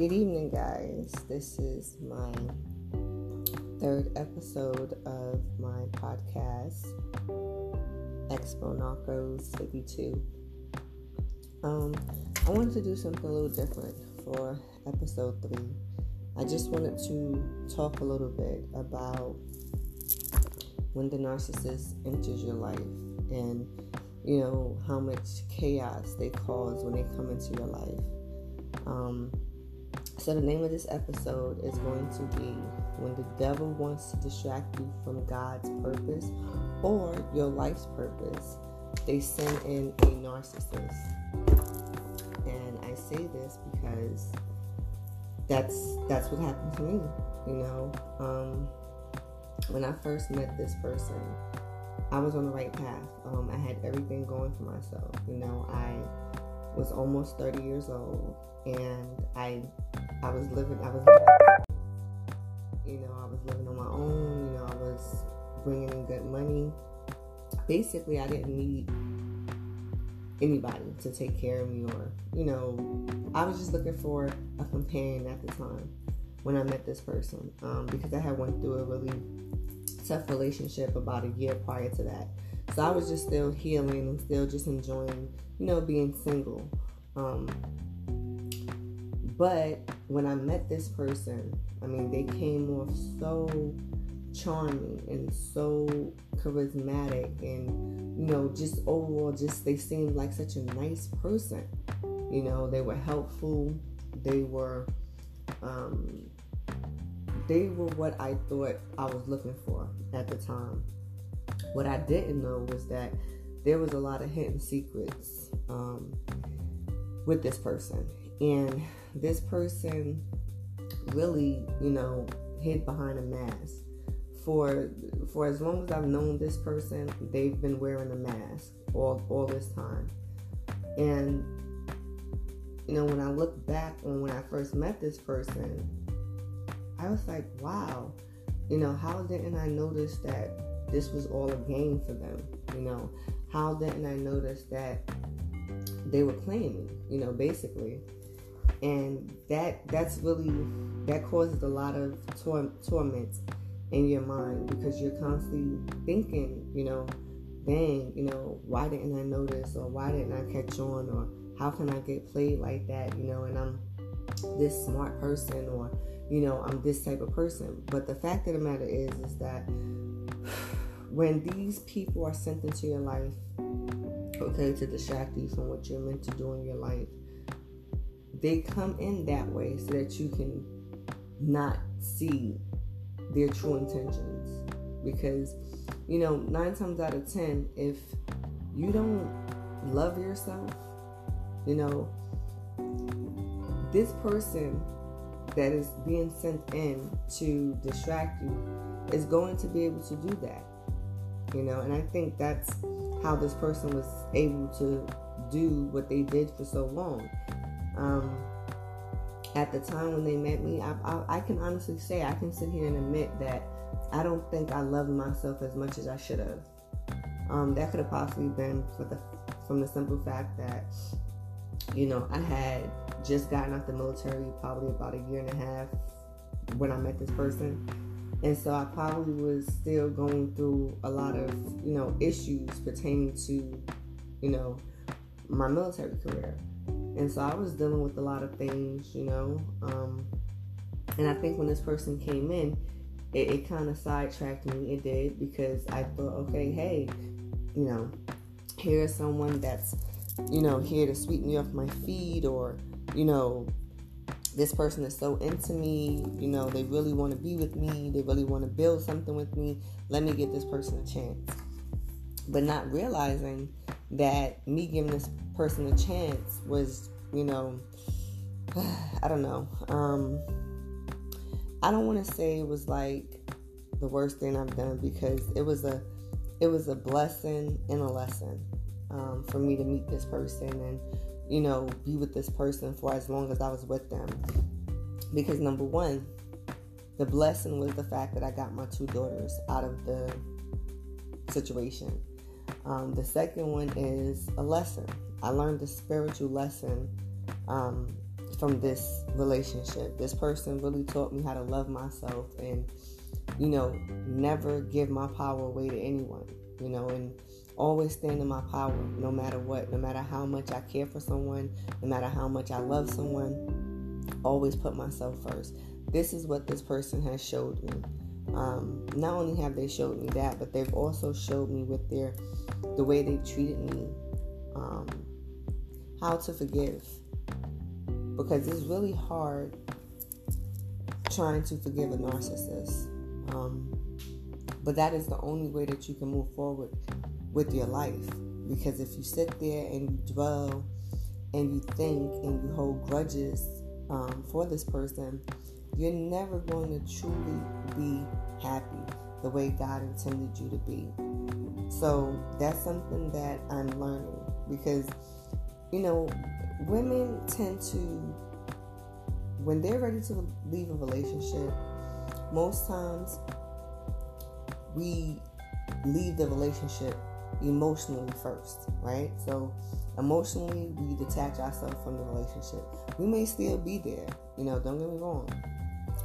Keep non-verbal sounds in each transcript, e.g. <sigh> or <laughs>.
Good evening, guys. This is my third episode of my podcast, Expo Narcos 52. Um, I wanted to do something a little different for episode three. I just wanted to talk a little bit about when the narcissist enters your life and you know how much chaos they cause when they come into your life. Um, so, the name of this episode is going to be When the Devil Wants to Distract You from God's Purpose or Your Life's Purpose. They send in a narcissist. And I say this because that's that's what happened to me. You know, um, when I first met this person, I was on the right path. Um, I had everything going for myself. You know, I was almost 30 years old and I I was living I was you know I was living on my own you know I was bringing in good money. Basically I didn't need anybody to take care of me or you know I was just looking for a companion at the time when I met this person um, because I had went through a really tough relationship about a year prior to that so I was just still healing and still just enjoying you know being single. Um, but when I met this person, I mean, they came off so charming and so charismatic and you know just overall just they seemed like such a nice person. You know they were helpful. They were um they were what i thought i was looking for at the time what i didn't know was that there was a lot of hidden secrets um, with this person and this person really, you know, hid behind a mask. For for as long as I've known this person, they've been wearing a mask all all this time. And you know, when I look back on when I first met this person, I was like, wow, you know, how didn't I notice that this was all a game for them? You know, how didn't I notice that they were playing me, you know, basically and that that's really that causes a lot of tor- torment in your mind because you're constantly thinking you know dang you know why didn't i notice or why didn't i catch on or how can i get played like that you know and i'm this smart person or you know i'm this type of person but the fact of the matter is is that <sighs> when these people are sent into your life okay to distract you from what you're meant to do in your life they come in that way so that you can not see their true intentions. Because, you know, nine times out of ten, if you don't love yourself, you know, this person that is being sent in to distract you is going to be able to do that. You know, and I think that's how this person was able to do what they did for so long. Um, at the time when they met me, I, I, I, can honestly say I can sit here and admit that I don't think I loved myself as much as I should have. Um, that could have possibly been for the from the simple fact that you know I had just gotten out the military probably about a year and a half when I met this person, and so I probably was still going through a lot of you know issues pertaining to you know my military career. And so I was dealing with a lot of things, you know. Um, and I think when this person came in, it, it kind of sidetracked me. It did because I thought, okay, hey, you know, here's someone that's, you know, here to sweep me off my feet, or, you know, this person is so into me, you know, they really want to be with me, they really want to build something with me. Let me give this person a chance. But not realizing that me giving this person a chance was, you know, <sighs> I don't know. Um, I don't want to say it was like the worst thing I've done because it was a it was a blessing and a lesson um, for me to meet this person and you know be with this person for as long as I was with them. Because number one, the blessing was the fact that I got my two daughters out of the situation. Um, the second one is a lesson. I learned a spiritual lesson um, from this relationship. This person really taught me how to love myself and, you know, never give my power away to anyone, you know, and always stand in my power no matter what, no matter how much I care for someone, no matter how much I love someone, always put myself first. This is what this person has showed me. Um, not only have they showed me that, but they've also showed me with their the way they treated me, um, how to forgive. Because it's really hard trying to forgive a narcissist. Um, but that is the only way that you can move forward with your life. Because if you sit there and you dwell and you think and you hold grudges um, for this person, you're never going to truly be happy the way God intended you to be. So that's something that I'm learning because, you know, women tend to, when they're ready to leave a relationship, most times we leave the relationship emotionally first, right? So emotionally, we detach ourselves from the relationship. We may still be there, you know, don't get me wrong.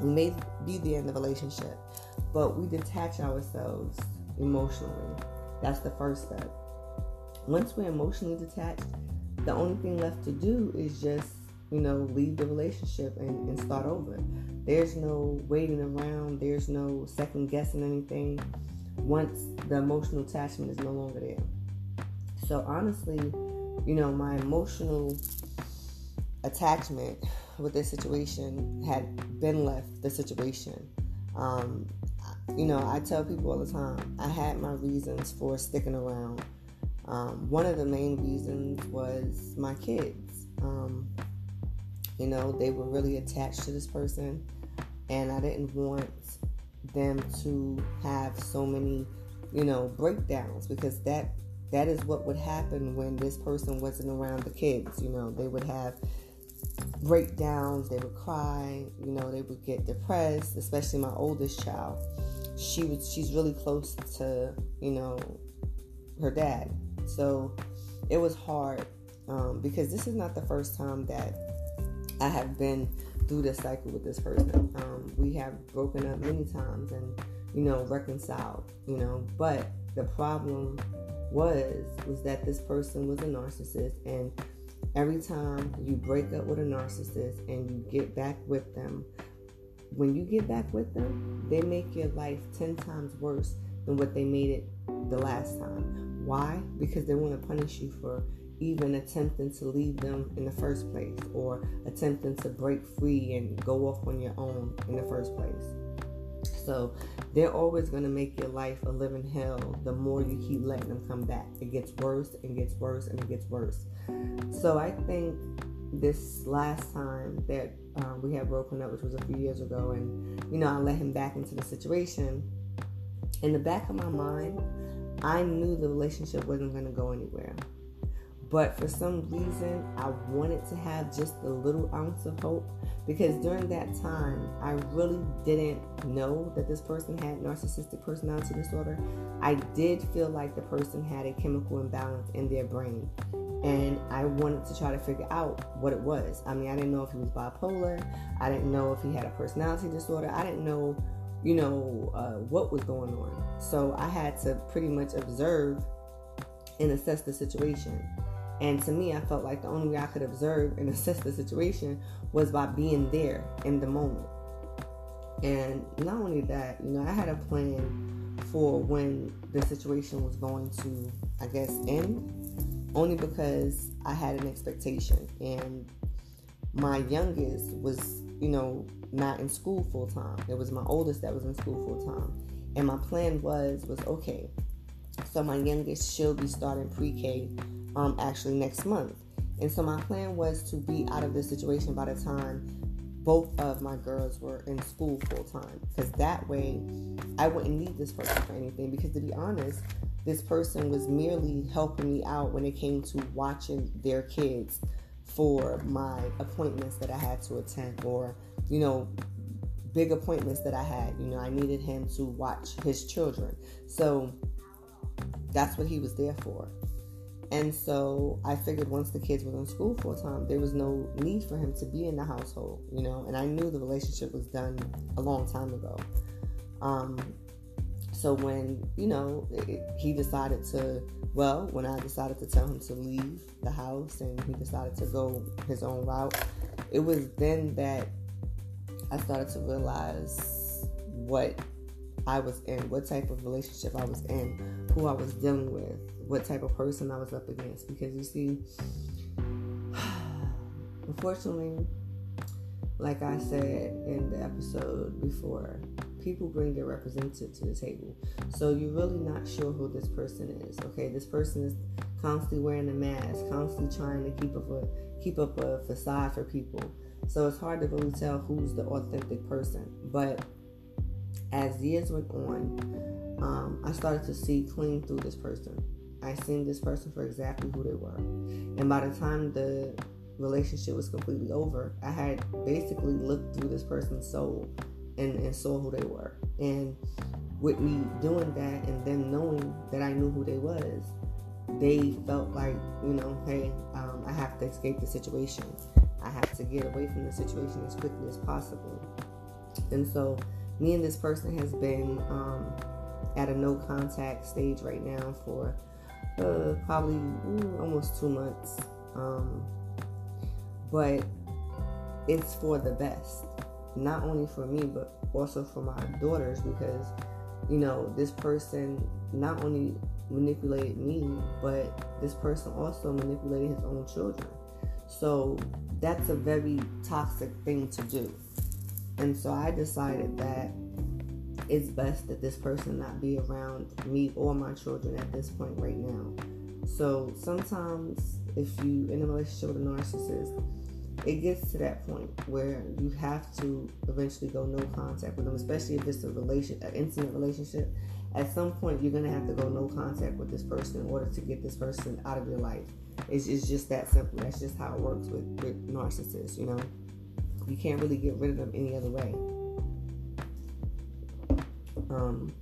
We may be there in the relationship, but we detach ourselves emotionally. That's the first step. Once we're emotionally detached, the only thing left to do is just, you know, leave the relationship and, and start over. There's no waiting around, there's no second guessing anything once the emotional attachment is no longer there. So honestly, you know, my emotional attachment with this situation had been left the situation. Um, you know, I tell people all the time, I had my reasons for sticking around. Um, one of the main reasons was my kids. Um, you know, they were really attached to this person, and I didn't want them to have so many, you know, breakdowns because that that is what would happen when this person wasn't around the kids. You know, they would have breakdowns, they would cry, you know, they would get depressed, especially my oldest child. She was she's really close to, you know, her dad. So it was hard um, because this is not the first time that I have been through this cycle with this person. Um, we have broken up many times and, you know, reconciled, you know, but the problem was was that this person was a narcissist and every time you break up with a narcissist and you get back with them when you get back with them they make your life 10 times worse than what they made it the last time. Why? Because they want to punish you for even attempting to leave them in the first place or attempting to break free and go off on your own in the first place. So they're always going to make your life a living hell the more you keep letting them come back. It gets worse and gets worse and it gets worse. So I think this last time that um, we had broken up, which was a few years ago, and you know, I let him back into the situation. In the back of my mind, I knew the relationship wasn't going to go anywhere. But for some reason, I wanted to have just a little ounce of hope because during that time, I really didn't know that this person had narcissistic personality disorder. I did feel like the person had a chemical imbalance in their brain. And I wanted to try to figure out what it was. I mean, I didn't know if he was bipolar. I didn't know if he had a personality disorder. I didn't know, you know, uh, what was going on. So I had to pretty much observe and assess the situation. And to me, I felt like the only way I could observe and <laughs> assess the situation was by being there in the moment. And not only that, you know, I had a plan for when the situation was going to, I guess, end, only because I had an expectation. And my youngest was, you know, not in school full time. It was my oldest that was in school full time. And my plan was, was okay. So my youngest, she'll be starting pre-K um, actually next month. And so my plan was to be out of this situation by the time both of my girls were in school full time. Because that way I wouldn't need this person for anything. Because to be honest, this person was merely helping me out when it came to watching their kids for my appointments that I had to attend or, you know, big appointments that I had. You know, I needed him to watch his children. So that's what he was there for. And so I figured once the kids were in school full time, there was no need for him to be in the household, you know. And I knew the relationship was done a long time ago. Um, so when you know it, he decided to, well, when I decided to tell him to leave the house and he decided to go his own route, it was then that I started to realize what I was in, what type of relationship I was in, who I was dealing with, what type of person I was up against. Because you see, <sighs> unfortunately, like I said in the episode before, people bring their representative to the table. So you're really not sure who this person is. Okay, this person is constantly wearing a mask, constantly trying to keep up a keep up a facade for people. So it's hard to really tell who's the authentic person. But as years went on, um, I started to see clean through this person. I seen this person for exactly who they were. And by the time the relationship was completely over, I had basically looked through this person's soul and, and saw who they were. And with me doing that and them knowing that I knew who they was, they felt like, you know, hey, um, I have to escape the situation. I have to get away from the situation as quickly as possible. And so, me and this person has been um, at a no contact stage right now for uh, probably ooh, almost two months. Um, but it's for the best, not only for me, but also for my daughters because, you know, this person not only manipulated me, but this person also manipulated his own children. So that's a very toxic thing to do. And so I decided that it's best that this person not be around me or my children at this point right now. So sometimes if you in a relationship with a narcissist, it gets to that point where you have to eventually go no contact with them, especially if it's a relation, an intimate relationship. At some point, you're gonna have to go no contact with this person in order to get this person out of your life. It's, it's just that simple. That's just how it works with, with narcissists. You know, you can't really get rid of them any other way. Um,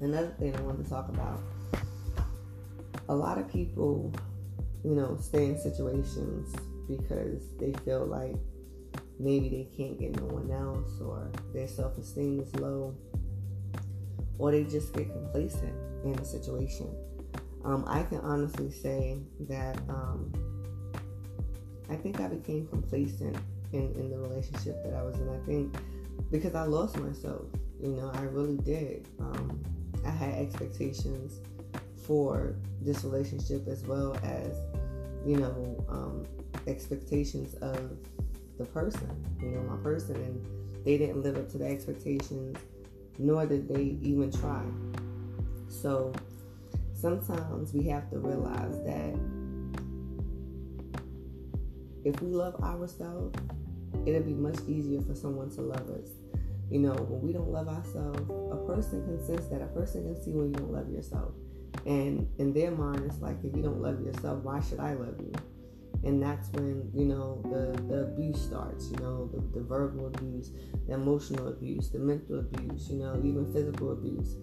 another thing I wanted to talk about. A lot of people, you know, stay in situations because they feel like maybe they can't get no one else or their self esteem is low or they just get complacent in a situation. Um, I can honestly say that um, I think I became complacent in, in the relationship that I was in. I think because I lost myself, you know, I really did. Um, I had expectations for this relationship as well as, you know, um, expectations of the person, you know, my person, and they didn't live up to the expectations, nor did they even try. So sometimes we have to realize that if we love ourselves, it'll be much easier for someone to love us. You know, when we don't love ourselves, a person can sense that. A person can see when you don't love yourself. And in their mind, it's like, if you don't love yourself, why should I love you? and that's when you know the, the abuse starts you know the, the verbal abuse the emotional abuse the mental abuse you know even physical abuse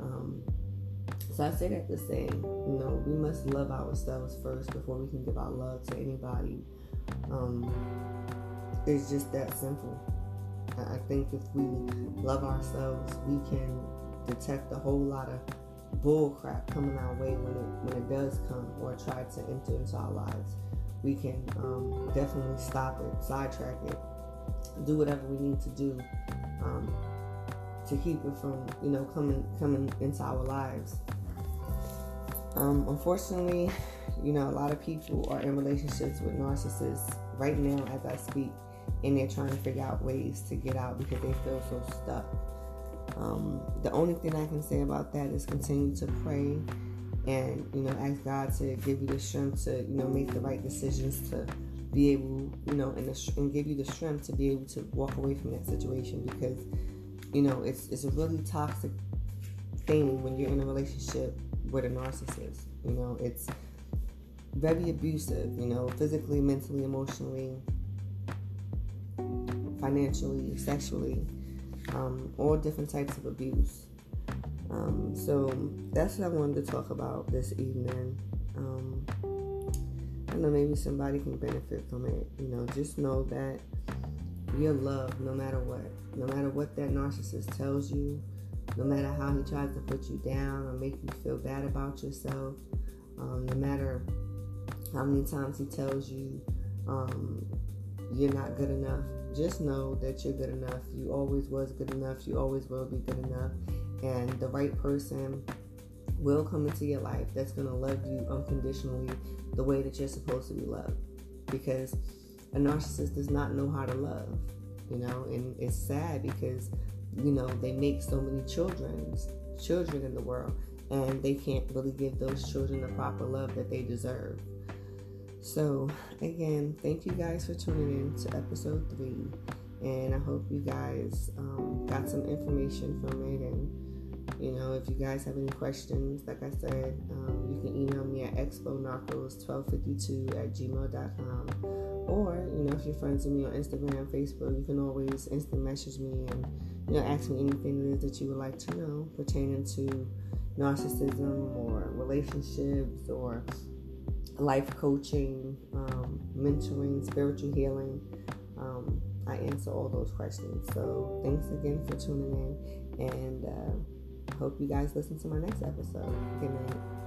um, so i say that to say you know we must love ourselves first before we can give our love to anybody um, it's just that simple I, think if we love ourselves we can detect a whole lot of bull crap coming our way when it when it does come or try to enter into our lives we can um, definitely stop it, sidetrack it, do whatever we need to do um, to keep it from, you know, coming coming into our lives. Um, unfortunately, you know, a lot of people are in relationships with narcissists right now as I speak, and they're trying to figure out ways to get out because they feel so stuck. Um, the only thing I can say about that is continue to pray and you know ask God to give you the strength to you know make the right decisions to be able you know and, the, and give you the strength to be able to walk away from that situation because you know it's it's a really toxic thing when you're in a relationship with a narcissist you know it's very abusive you know physically mentally emotionally financially sexually um, all different types of abuse um, so that's what I wanted to talk about this evening. Um, I know maybe somebody can benefit from it. You know, just know that you're loved no matter what. No matter what that narcissist tells you, no matter how he tries to put you down or make you feel bad about yourself, um, no matter how many times he tells you um, you're not good enough, just know that you're good enough. You always was good enough. You always will be good enough. And the right person will come into your life that's going to love you unconditionally the way that you're supposed to be loved. Because a narcissist does not know how to love, you know, and it's sad because, you know, they make so many children, children in the world, and they can't really give those children the proper love that they deserve. So, again, thank you guys for tuning in to episode three. And I hope you guys um, got some information from it. And, you know, if you guys have any questions, like I said, um, you can email me at exponarcos1252 at gmail.com. Or, you know, if you're friends with me on Instagram, Facebook, you can always instant message me and, you know, ask me anything it is that you would like to know pertaining to narcissism or relationships or life coaching, um, mentoring, spiritual healing. Um, I answer all those questions. So thanks again for tuning in, and uh, hope you guys listen to my next episode. Good night.